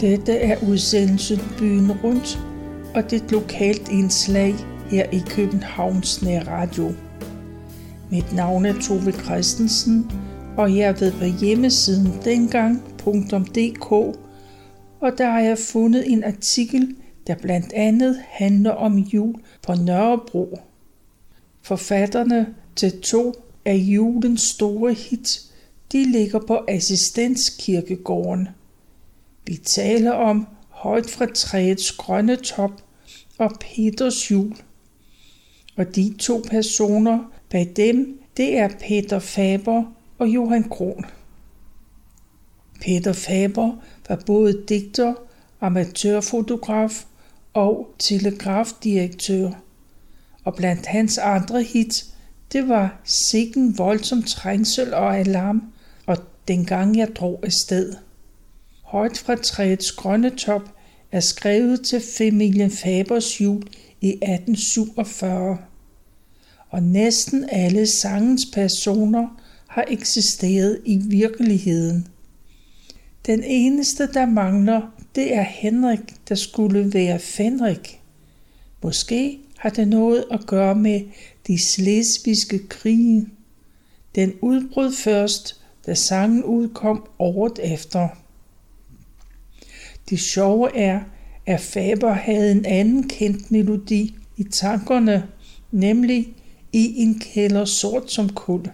Dette er udsendelsen Byen Rundt, og det lokalt indslag her i Københavns Radio. Mit navn er Tove Christensen, og jeg ved på hjemmesiden dengang.dk, og der har jeg fundet en artikel, der blandt andet handler om jul på Nørrebro. Forfatterne til to af julens store hit, de ligger på Assistenskirkegården. Vi taler om Højt fra træets grønne top og Peters jul. Og de to personer bag dem, det er Peter Faber og Johan Kron. Peter Faber var både digter, amatørfotograf og telegrafdirektør. Og blandt hans andre hits, det var Sikken voldsom trængsel og alarm, og dengang jeg drog afsted. Højt fra træets grønne top er skrevet til familien Fabers jul i 1847. Og næsten alle sangens personer har eksisteret i virkeligheden. Den eneste, der mangler, det er Henrik, der skulle være Fenrik. Måske har det noget at gøre med de slesvigske krige. Den udbrød først, da sangen udkom året efter. Det sjove er, at Faber havde en anden kendt melodi i tankerne, nemlig i en kælder sort som kul.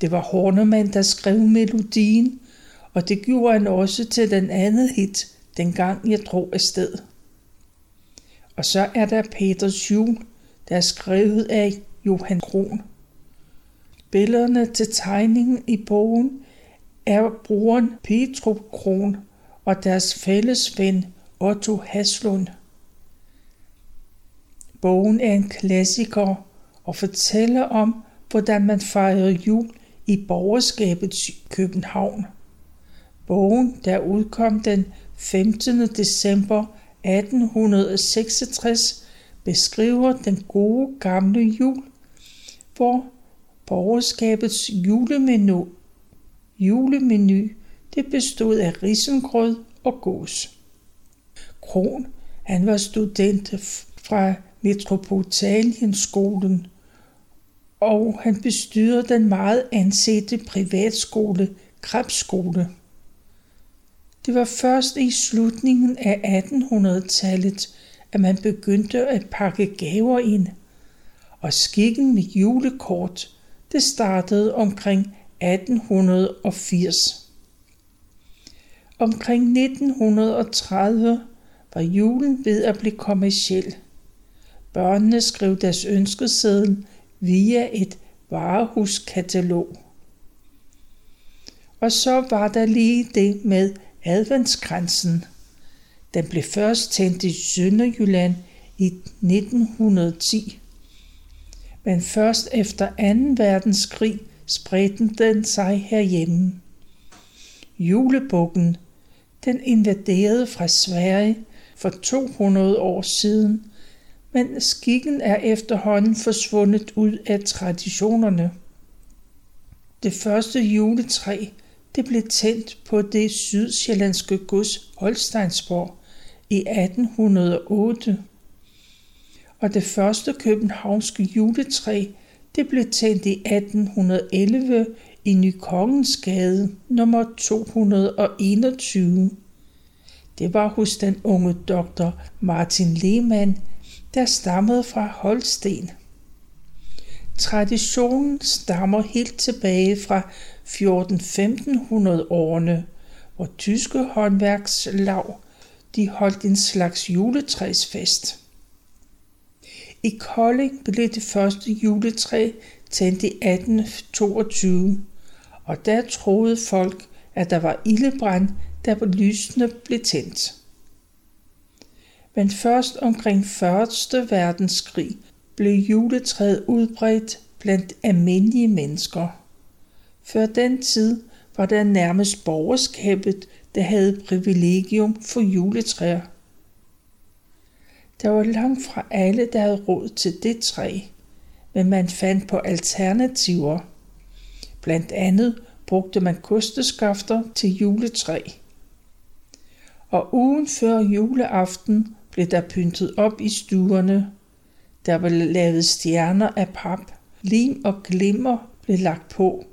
Det var Hornemann, der skrev melodien, og det gjorde han også til den anden hit, dengang jeg drog afsted. Og så er der Peters jul, der er skrevet af Johan Kron. Billederne til tegningen i bogen er brugeren Petro Kron og deres fælles ven Otto Haslund. Bogen er en klassiker og fortæller om, hvordan man fejrede jul i borgerskabets København. Bogen, der udkom den 15. december 1866, beskriver den gode gamle jul, hvor borgerskabets julemenu, julemenu det bestod af risengrød og gås. Kron, han var student fra Metropolitanskolen, og han bestyrede den meget ansete privatskole Krebsskole. Det var først i slutningen af 1800-tallet, at man begyndte at pakke gaver ind, og skikken med julekort, det startede omkring 1880. Omkring 1930 var julen ved at blive kommersiel. Børnene skrev deres ønskeseddel via et varehuskatalog. Og så var der lige det med adventskransen. Den blev først tændt i Sønderjylland i 1910. Men først efter 2. verdenskrig spredte den sig herhjemme. Julebukken den invaderede fra Sverige for 200 år siden, men skikken er efterhånden forsvundet ud af traditionerne. Det første juletræ det blev tændt på det sydsjællandske gods Holsteinsborg i 1808. Og det første københavnske juletræ det blev tændt i 1811 i Nykongensgade nummer 221. Det var hos den unge doktor Martin Lehmann, der stammede fra Holsten. Traditionen stammer helt tilbage fra 14-1500 årene, hvor tyske håndværkslag de holdt en slags juletræsfest. I Kolding blev det første juletræ tændt i 1822 og der troede folk, at der var ildebrand, da lysene blev tændt. Men først omkring 1. verdenskrig blev juletræet udbredt blandt almindelige mennesker. Før den tid var der nærmest borgerskabet, der havde privilegium for juletræer. Der var langt fra alle, der havde råd til det træ, men man fandt på alternativer – Blandt andet brugte man kosteskafter til juletræ. og ugen før juleaften blev der pyntet op i stuerne. Der blev lavet stjerner af pap, lim og glimmer blev lagt på,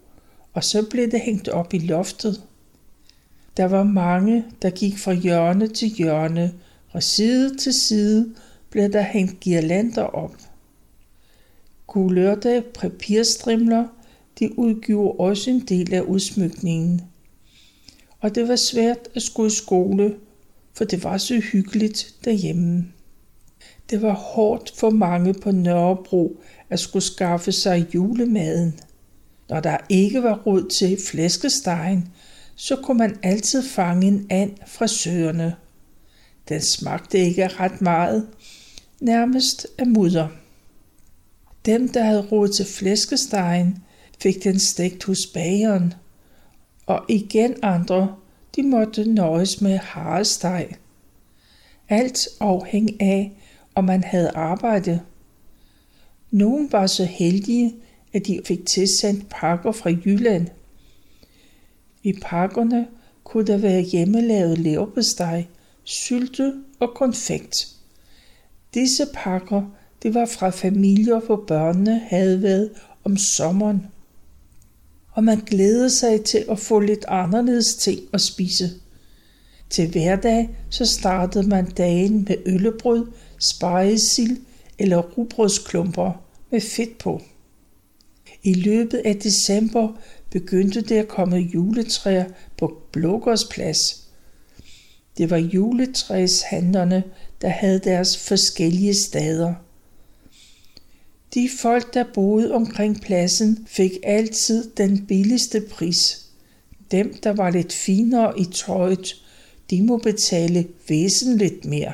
og så blev det hængt op i loftet. Der var mange, der gik fra hjørne til hjørne, og side til side blev der hængt girlander op. Kulørte papirstrimler, de udgjorde også en del af udsmykningen. Og det var svært at skulle i skole, for det var så hyggeligt derhjemme. Det var hårdt for mange på Nørrebro at skulle skaffe sig julemaden. Når der ikke var råd til flæskestegen, så kunne man altid fange en and fra søerne. Den smagte ikke ret meget, nærmest af mudder. Dem, der havde råd til flæskestegen, fik den stegt hos bageren, og igen andre, de måtte nøjes med haresteg. Alt afhæng af, om man havde arbejde. Nogle var så heldige, at de fik tilsendt pakker fra Jylland. I pakkerne kunne der være hjemmelavet leverpostej, sylte og konfekt. Disse pakker det var fra familier, hvor børnene havde været om sommeren. Og man glæder sig til at få lidt anderledes ting at spise. Til hverdag så startede man dagen med øllebrød, spejesild eller rugbrødsklumper med fedt på. I løbet af december begyndte der at komme juletræer på Blågårdsplads. Det var juletræshandlerne, der havde deres forskellige stader de folk, der boede omkring pladsen, fik altid den billigste pris. Dem, der var lidt finere i tøjet, de må betale væsentligt mere.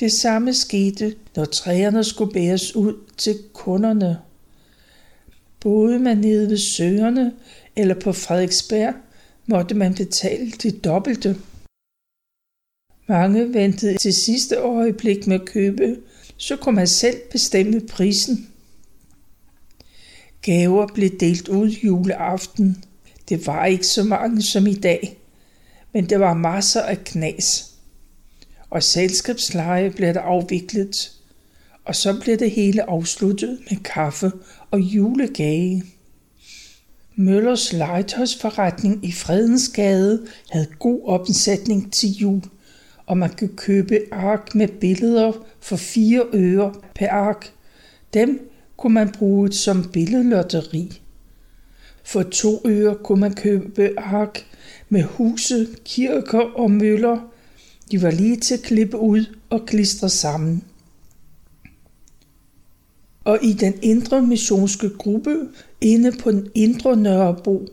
Det samme skete, når træerne skulle bæres ud til kunderne. Boede man nede ved søerne eller på Frederiksberg, måtte man betale det dobbelte. Mange ventede til sidste øjeblik med at købe, så kunne man selv bestemme prisen. Gaver blev delt ud juleaften. Det var ikke så mange som i dag, men der var masser af knas. Og selskabsleje blev der afviklet, og så blev det hele afsluttet med kaffe og julegave. Møllers legetøjsforretning i Fredensgade havde god opsætning til jul, og man kunne købe ark med billeder for 4 øre per ark. Dem kunne man bruge som billedlotteri. For 2 øre kunne man købe ark med huse, kirker og møller. De var lige til at klippe ud og klistre sammen og i den indre missionske gruppe inde på den indre Nørrebro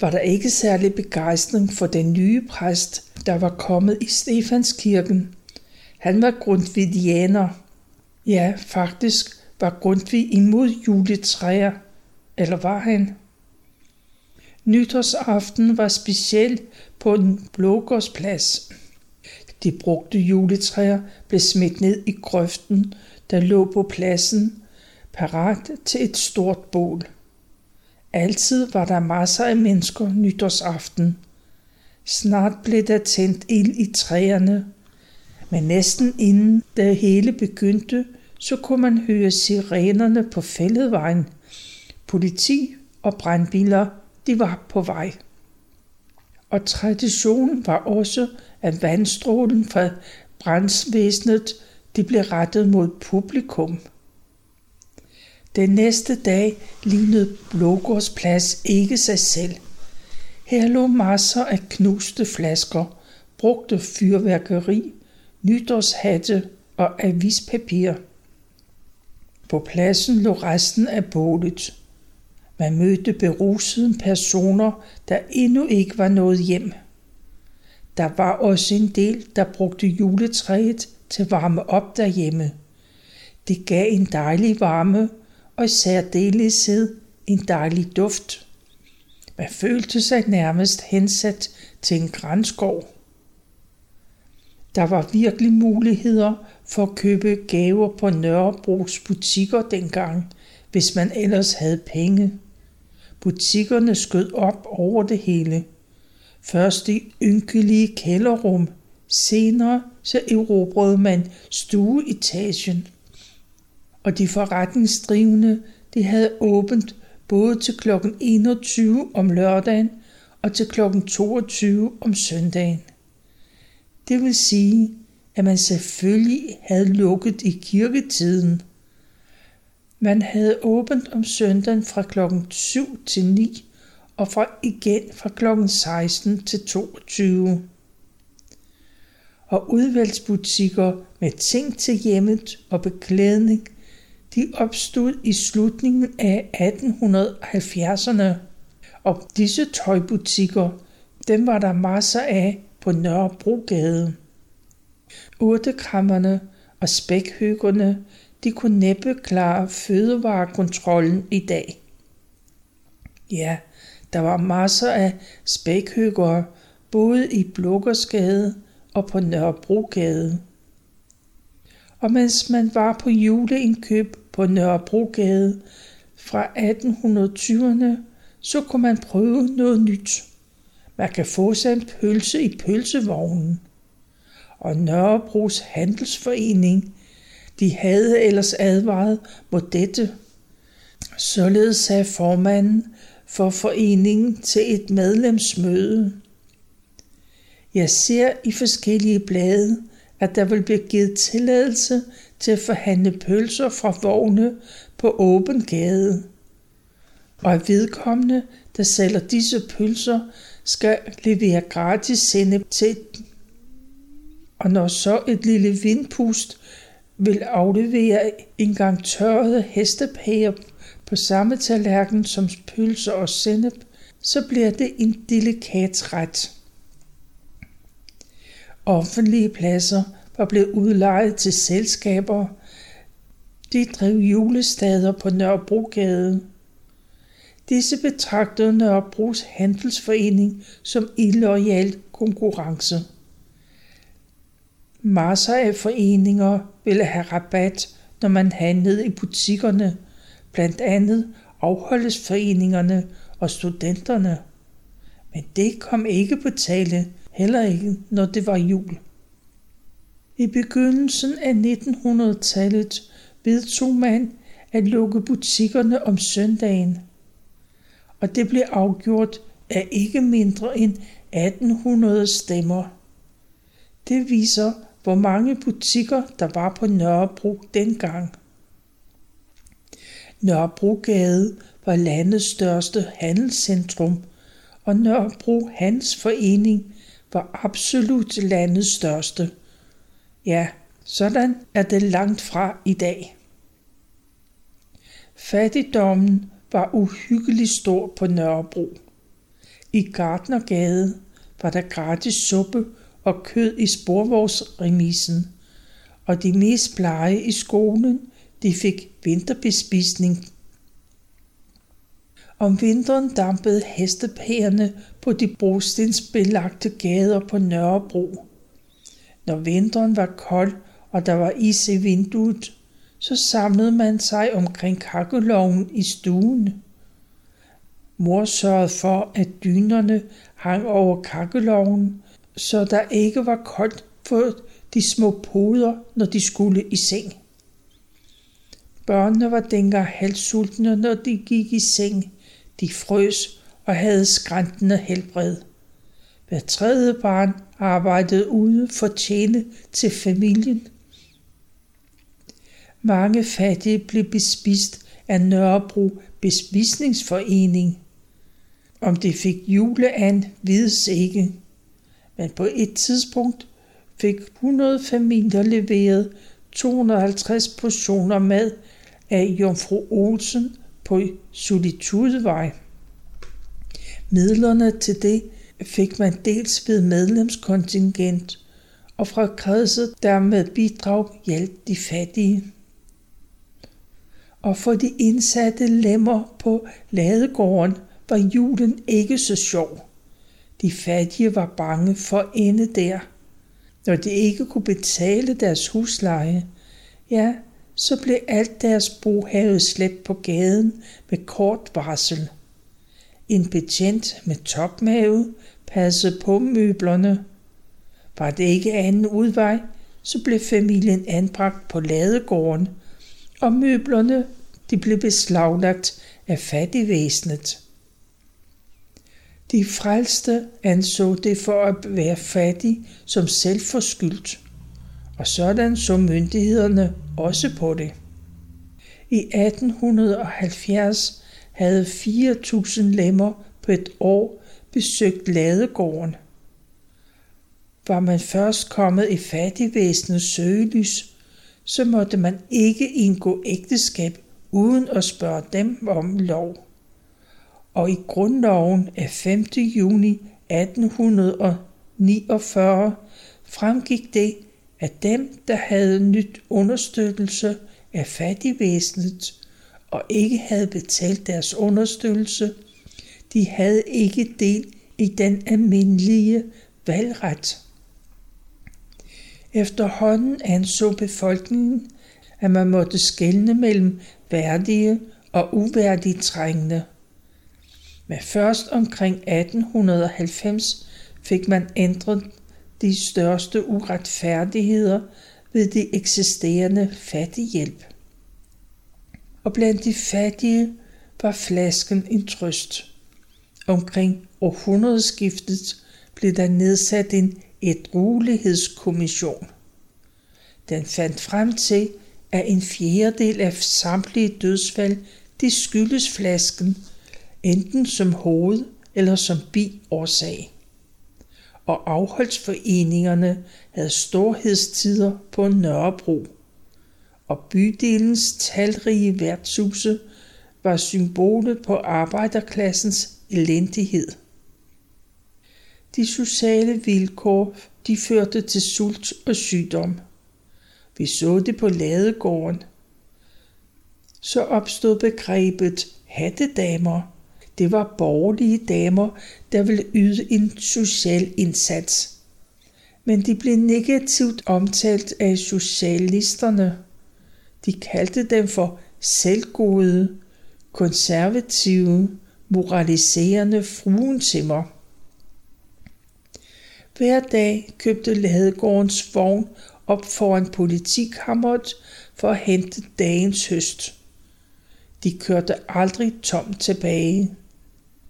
var der ikke særlig begejstring for den nye præst, der var kommet i Stefanskirken. Han var grundvidianer. Ja, faktisk var Grundtvig imod juletræer. Eller var han? Nytårsaften var speciel på en blågårdsplads. De brugte juletræer blev smidt ned i grøften, der lå på pladsen, parat til et stort bål. Altid var der masser af mennesker nytårsaften. Snart blev der tændt ild i træerne, men næsten inden det hele begyndte, så kunne man høre sirenerne på fældevejen. Politi og brandbiler, de var på vej. Og traditionen var også, at vandstrålen fra brandsvæsenet de blev rettet mod publikum. Den næste dag lignede Blågårds plads ikke sig selv. Her lå masser af knuste flasker, brugte fyrværkeri, nytårshatte og avispapir. På pladsen lå resten af bålet. Man mødte berusede personer, der endnu ikke var nået hjem. Der var også en del, der brugte juletræet til varme op derhjemme. Det gav en dejlig varme, og i særdeleshed en dejlig duft. Man følte sig nærmest hensat til en grænskov. Der var virkelig muligheder for at købe gaver på Nørrebros butikker dengang, hvis man ellers havde penge. Butikkerne skød op over det hele. Først i ynkelige kælderrum. Senere så erobrede man stueetagen. Og de forretningsdrivende, de havde åbent både til kl. 21 om lørdagen og til kl. 22 om søndagen. Det vil sige, at man selvfølgelig havde lukket i kirketiden. Man havde åbent om søndagen fra klokken 7 til 9 og fra igen fra klokken 16 til 22. Og udvalgsbutikker med ting til hjemmet og beklædning, de opstod i slutningen af 1870'erne. Og disse tøjbutikker, dem var der masser af på Nørrebrogade. Urtekrammerne og spækhyggerne, de kunne næppe klare fødevarekontrollen i dag. Ja, der var masser af spækhyggere, både i Blukkersgade og på Nørrebrogade. Og mens man var på juleindkøb på Nørrebrogade fra 1820'erne, så kunne man prøve noget nyt. Man kan få sig en pølse i pølsevognen. Og Nørrebros Handelsforening, de havde ellers advaret mod dette. Således sagde formanden for foreningen til et medlemsmøde. Jeg ser i forskellige blade, at der vil blive givet tilladelse til at forhandle pølser fra vogne på åben gade. Og at vedkommende, der sælger disse pølser, skal levere gratis sennep til og når så et lille vindpust vil aflevere en gang tørrede hestepæger på samme tallerken som pølser og sennep, så bliver det en delikat ret. Offentlige pladser var blevet udlejet til selskaber. De drev julestader på Nørrebrogade. Disse betragtede Nørrebros Handelsforening som illoyal konkurrence. Masser af foreninger ville have rabat, når man handlede i butikkerne, blandt andet afholdesforeningerne og studenterne. Men det kom ikke på tale, heller ikke når det var jul. I begyndelsen af 1900-tallet vedtog man at lukke butikkerne om søndagen, og det blev afgjort af ikke mindre end 1800 stemmer. Det viser, hvor mange butikker der var på Nørrebro dengang. Nørrebrogade var landets største handelscentrum, og Nørrebro Handelsforening var absolut landets største. Ja, sådan er det langt fra i dag. Fattigdommen var uhyggeligt stor på Nørrebro. I Gardnergade var der gratis suppe og kød i sporvognsremisen, og de mest pleje i skolen, de fik vinterbespisning. Om vinteren dampede hestepærerne på de brostensbelagte gader på Nørrebro. Når vinteren var kold, og der var is i vinduet, så samlede man sig omkring kakkeloven i stuen. Mor sørgede for, at dynerne hang over kakkeloven, så der ikke var koldt for de små poder, når de skulle i seng. Børnene var dengang halvsultne, når de gik i seng. De frøs og havde skræntende helbred. Hver tredje barn arbejdede ude for tjene til familien. Mange fattige blev bespist af Nørrebro Bespisningsforening. Om det fik juleand, vides ikke men på et tidspunkt fik 100 familier leveret 250 portioner mad af Jomfru Olsen på Solitudevej. Midlerne til det fik man dels ved medlemskontingent, og fra kredset dermed bidrag hjalp de fattige. Og for de indsatte lemmer på ladegården var julen ikke så sjov. De fattige var bange for at ende der. Når de ikke kunne betale deres husleje, ja, så blev alt deres bohave slæbt på gaden med kort varsel. En betjent med topmave passede på møblerne. Var det ikke anden udvej, så blev familien anbragt på ladegården, og møblerne de blev beslaglagt af fattigvæsenet. De frelste anså det for at være fattig som selvforskyldt, og sådan så myndighederne også på det. I 1870 havde 4.000 lemmer på et år besøgt ladegården. Var man først kommet i fattigvæsenets søgelys, så måtte man ikke indgå ægteskab uden at spørge dem om lov og i grundloven af 5. juni 1849 fremgik det, at dem, der havde nyt understøttelse af fattigvæsenet og ikke havde betalt deres understøttelse, de havde ikke del i den almindelige valgret. Efterhånden anså befolkningen, at man måtte skelne mellem værdige og uværdige trængende – men først omkring 1890 fik man ændret de største uretfærdigheder ved de eksisterende fattighjælp. Og blandt de fattige var flasken en trøst. Omkring århundredeskiftet blev der nedsat en ædruelighedskommission. Den fandt frem til, at en fjerdedel af samtlige dødsfald de skyldes flasken, enten som hoved- eller som biårsag. Og afholdsforeningerne havde storhedstider på Nørrebro, og bydelens talrige værtshuse var symbolet på arbejderklassens elendighed. De sociale vilkår de førte til sult og sygdom. Vi så det på ladegården. Så opstod begrebet hattedamer – det var borgerlige damer, der ville yde en social indsats. Men de blev negativt omtalt af socialisterne. De kaldte dem for selvgode, konservative, moraliserende fruentimmer. Hver dag købte Ladegårdens vogn op foran politikammeret for at hente dagens høst. De kørte aldrig tom tilbage.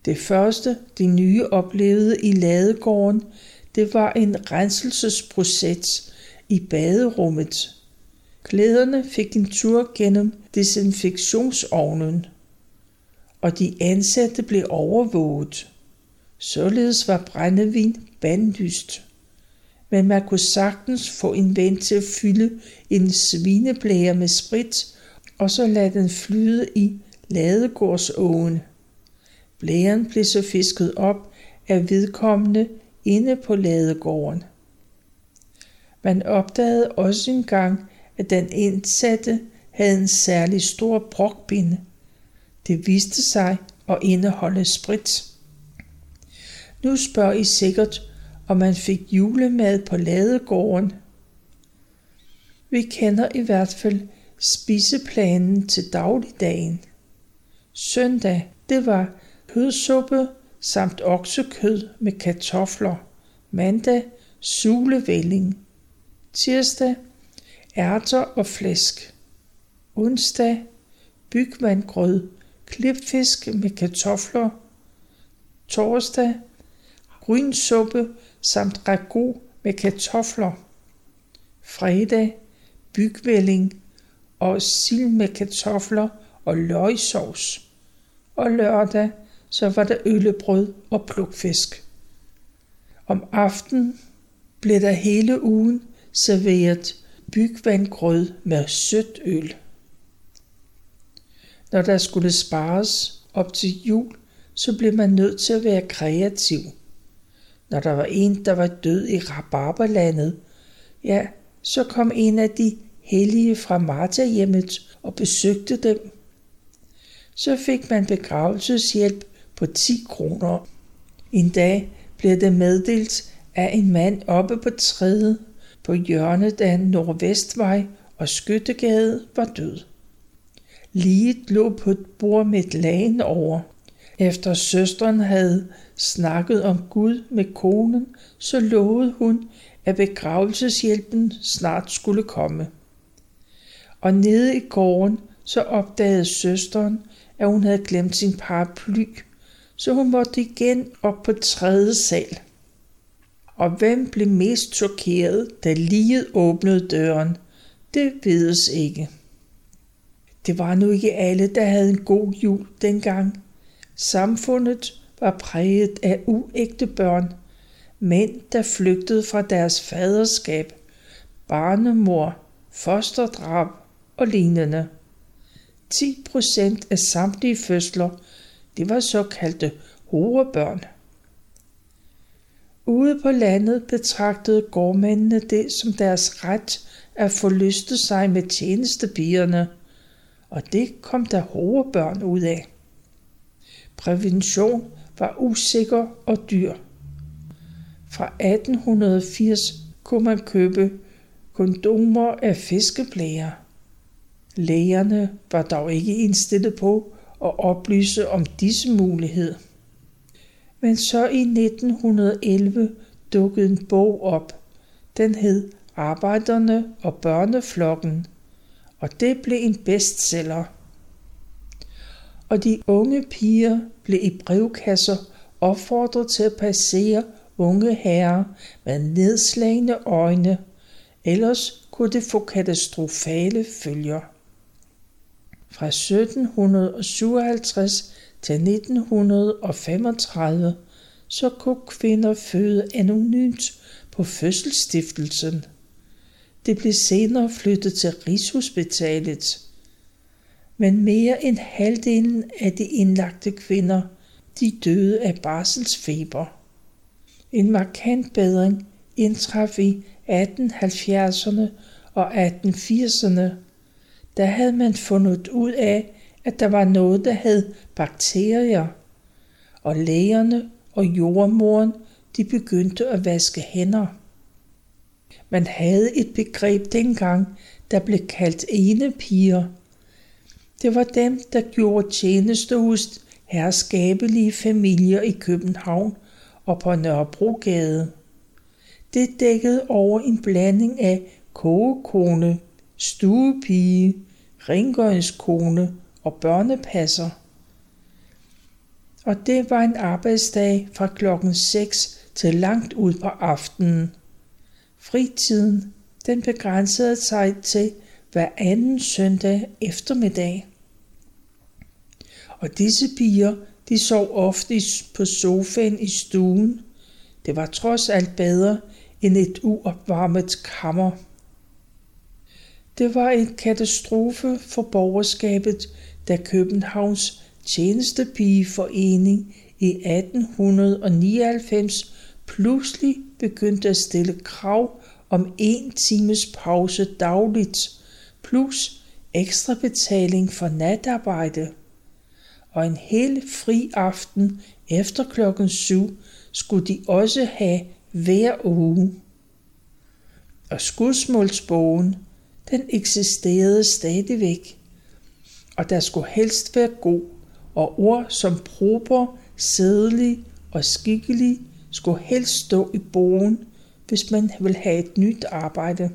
Det første, de nye oplevede i ladegården, det var en renselsesproces i baderummet. Klæderne fik en tur gennem desinfektionsovnen, og de ansatte blev overvåget. Således var brændevin bandlyst. Men man kunne sagtens få en ven til at fylde en svineblære med sprit, og så lade den flyde i ladegårdsåen. Blæren blev så fisket op af vedkommende inde på ladegården. Man opdagede også engang, at den indsatte havde en særlig stor brokbinde. Det viste sig at indeholde sprit. Nu spørger I sikkert, om man fik julemad på ladegården. Vi kender i hvert fald spiseplanen til dagligdagen. Søndag, det var kødsuppe samt oksekød med kartofler. Mandag sulevælling. Tirsdag ærter og flæsk. Onsdag bygmandgrød, klipfisk med kartofler. Torsdag grynsuppe samt ragu med kartofler. Fredag bygvælling og sild med kartofler og løgsovs. Og lørdag så var der øllebrød og plukfisk. Om aftenen blev der hele ugen serveret bygvandgrød med sødt øl. Når der skulle spares op til jul, så blev man nødt til at være kreativ. Når der var en, der var død i rabarberlandet, ja, så kom en af de hellige fra Martha-hjemmet og besøgte dem. Så fik man begravelseshjælp på 10 kroner. En dag bliver det meddelt, at en mand oppe på træet på hjørnet af Nordvestvej og Skyttegade var død. Liget lå på et bord med et lagen over. Efter søsteren havde snakket om Gud med konen, så lovede hun, at begravelseshjælpen snart skulle komme. Og nede i gården, så opdagede søsteren, at hun havde glemt sin paraply, så hun måtte igen op på tredje sal. Og hvem blev mest chokeret, da liget åbnede døren? Det vides ikke. Det var nu ikke alle, der havde en god jul dengang. Samfundet var præget af uægte børn, mænd, der flygtede fra deres faderskab, barnemor, fosterdrab og lignende. 10 procent af samtlige fødsler, det var såkaldte horebørn. Ude på landet betragtede gårdmændene det som deres ret at forlyste sig med tjenestebierne, og det kom der horebørn ud af. Prævention var usikker og dyr. Fra 1880 kunne man købe kondomer af fiskeblæger. Lægerne var dog ikke indstillet på og oplyse om disse muligheder. Men så i 1911 dukkede en bog op. Den hed Arbejderne og børneflokken, og det blev en bestseller. Og de unge piger blev i brevkasser opfordret til at passere unge herrer med nedslagende øjne, ellers kunne det få katastrofale følger. Fra 1757 til 1935 så kunne kvinder føde anonymt på fødselsstiftelsen. Det blev senere flyttet til Rigshospitalet. Men mere end halvdelen af de indlagte kvinder, de døde af barselsfeber. En markant bedring indtraf i 1870'erne og 1880'erne. Der havde man fundet ud af, at der var noget, der hed bakterier, og lægerne og jordmoren, de begyndte at vaske hænder. Man havde et begreb dengang, der blev kaldt enepiger. Det var dem, der gjorde tjeneste hos herskabelige familier i København og på Nørrebrogade. Det dækkede over en blanding af kogekone, stuepige, rengøringskone og børnepasser. Og det var en arbejdsdag fra klokken 6 til langt ud på aftenen. Fritiden, den begrænsede sig til hver anden søndag eftermiddag. Og disse piger, de sov ofte på sofaen i stuen. Det var trods alt bedre end et uopvarmet kammer. Det var en katastrofe for borgerskabet, da Københavns tjenestepigeforening i 1899 pludselig begyndte at stille krav om en times pause dagligt, plus ekstra betaling for natarbejde. Og en hel fri aften efter klokken syv skulle de også have hver uge. Og skudsmålsbogen, den eksisterede stadigvæk. Og der skulle helst være god, og ord som proper, sædelig og skikkelig skulle helst stå i bogen, hvis man vil have et nyt arbejde.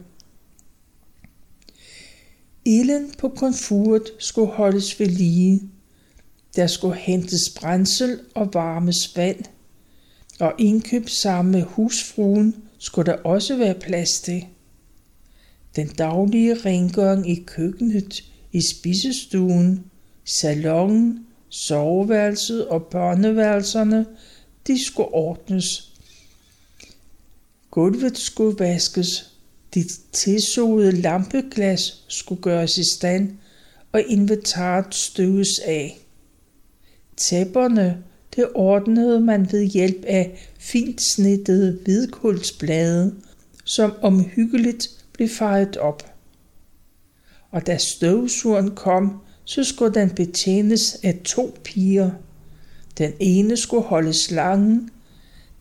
Ilden på komfuret skulle holdes ved lige. Der skulle hentes brændsel og varmes vand, og indkøb sammen med husfruen skulle der også være plads til. Den daglige rengøring i køkkenet, i spisestuen, salongen, soveværelset og børneværelserne, de skulle ordnes. Gulvet skulle vaskes, dit tilsodede lampeglas skulle gøres i stand, og inventaret støves af. Tæpperne, det ordnede man ved hjælp af fint snittede hvidkulsblade, som omhyggeligt blev fejet op. Og da støvsugeren kom, så skulle den betjenes af to piger. Den ene skulle holde slangen,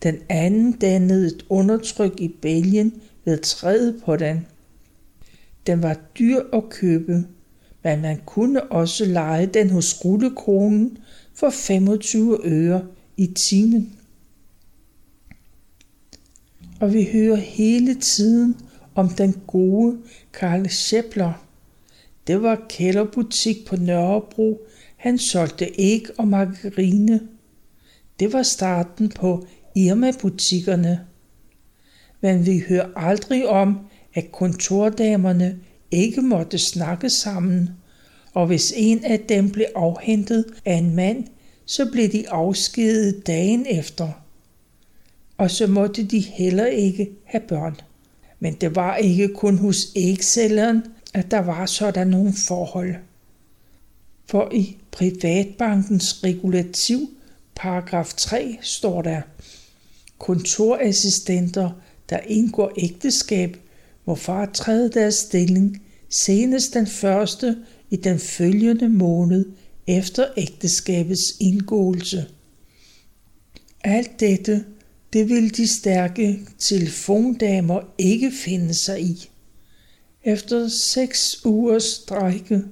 den anden dannede et undertryk i bælgen ved træet på den. Den var dyr at købe, men man kunne også lege den hos rullekronen for 25 øre i timen. Og vi hører hele tiden om den gode Karl Schäppler. Det var kælderbutik på Nørrebro. Han solgte æg og margarine. Det var starten på Irma-butikkerne. Men vi hører aldrig om, at kontordamerne ikke måtte snakke sammen, og hvis en af dem blev afhentet af en mand, så blev de afskedet dagen efter. Og så måtte de heller ikke have børn. Men det var ikke kun hos ægsælgeren, at der var sådan nogle forhold. For i Privatbankens regulativ, paragraf 3, står der, kontorassistenter, der indgår ægteskab, må fratræde deres stilling senest den første i den følgende måned efter ægteskabets indgåelse. Alt dette, det vil de stærke telefondamer ikke finde sig i. Efter seks ugers strække,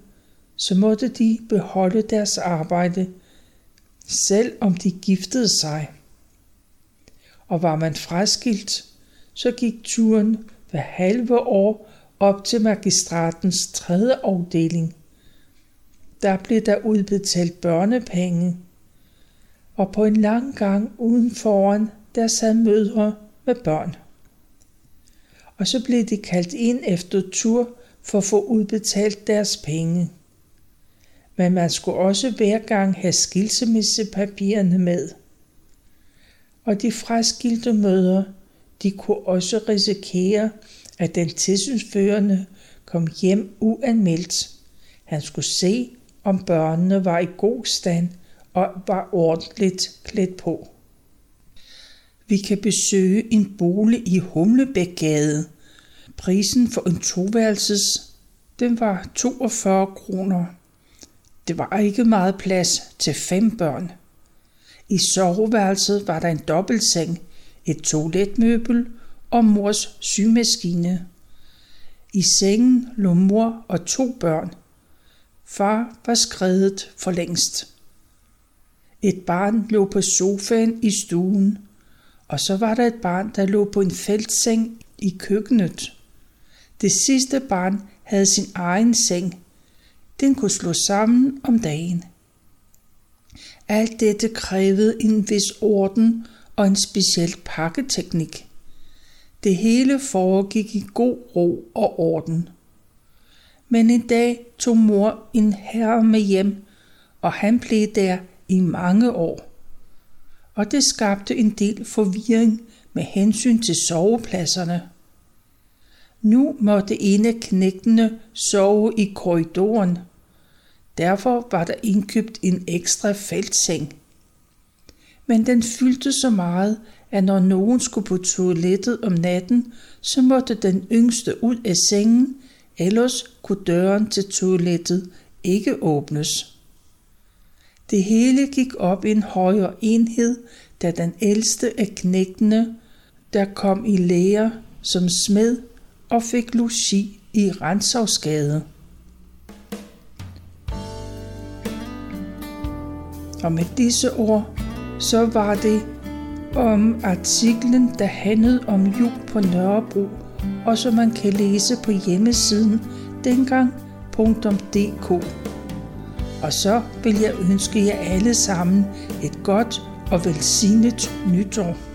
så måtte de beholde deres arbejde, selv om de giftede sig. Og var man fraskilt, så gik turen hver halve år op til magistratens tredje afdeling. Der blev der udbetalt børnepenge, og på en lang gang uden foran, der sad mødre med børn. Og så blev de kaldt ind efter tur for at få udbetalt deres penge. Men man skulle også hver gang have skilsmissepapirerne med. Og de fraskilte mødre, de kunne også risikere, at den tilsynsførende kom hjem uanmeldt. Han skulle se, om børnene var i god stand og var ordentligt klædt på. Vi kan besøge en bolig i Humlebækgade. Prisen for en toværelses, den var 42 kroner. Det var ikke meget plads til fem børn. I soveværelset var der en dobbeltseng, et toiletmøbel og mors symaskine. I sengen lå mor og to børn. Far var skredet for længst. Et barn lå på sofaen i stuen, og så var der et barn, der lå på en feltseng i køkkenet. Det sidste barn havde sin egen seng. Den kunne slå sammen om dagen. Alt dette krævede en vis orden og en speciel pakketeknik. Det hele foregik i god ro og orden. Men en dag tog mor en herre med hjem, og han blev der i mange år. Og det skabte en del forvirring med hensyn til sovepladserne. Nu måtte en af knægtene sove i korridoren. Derfor var der indkøbt en ekstra feltseng. Men den fyldte så meget, at når nogen skulle på toilettet om natten, så måtte den yngste ud af sengen, ellers kunne døren til toilettet ikke åbnes. Det hele gik op i en højere enhed, da den ældste af knægtene, der kom i læger som smed og fik logi i Rensavsgade. Og med disse ord, så var det om artiklen, der handlede om jul på Nørrebro, og som man kan læse på hjemmesiden dengang.dk. Og så vil jeg ønske jer alle sammen et godt og velsignet nytår.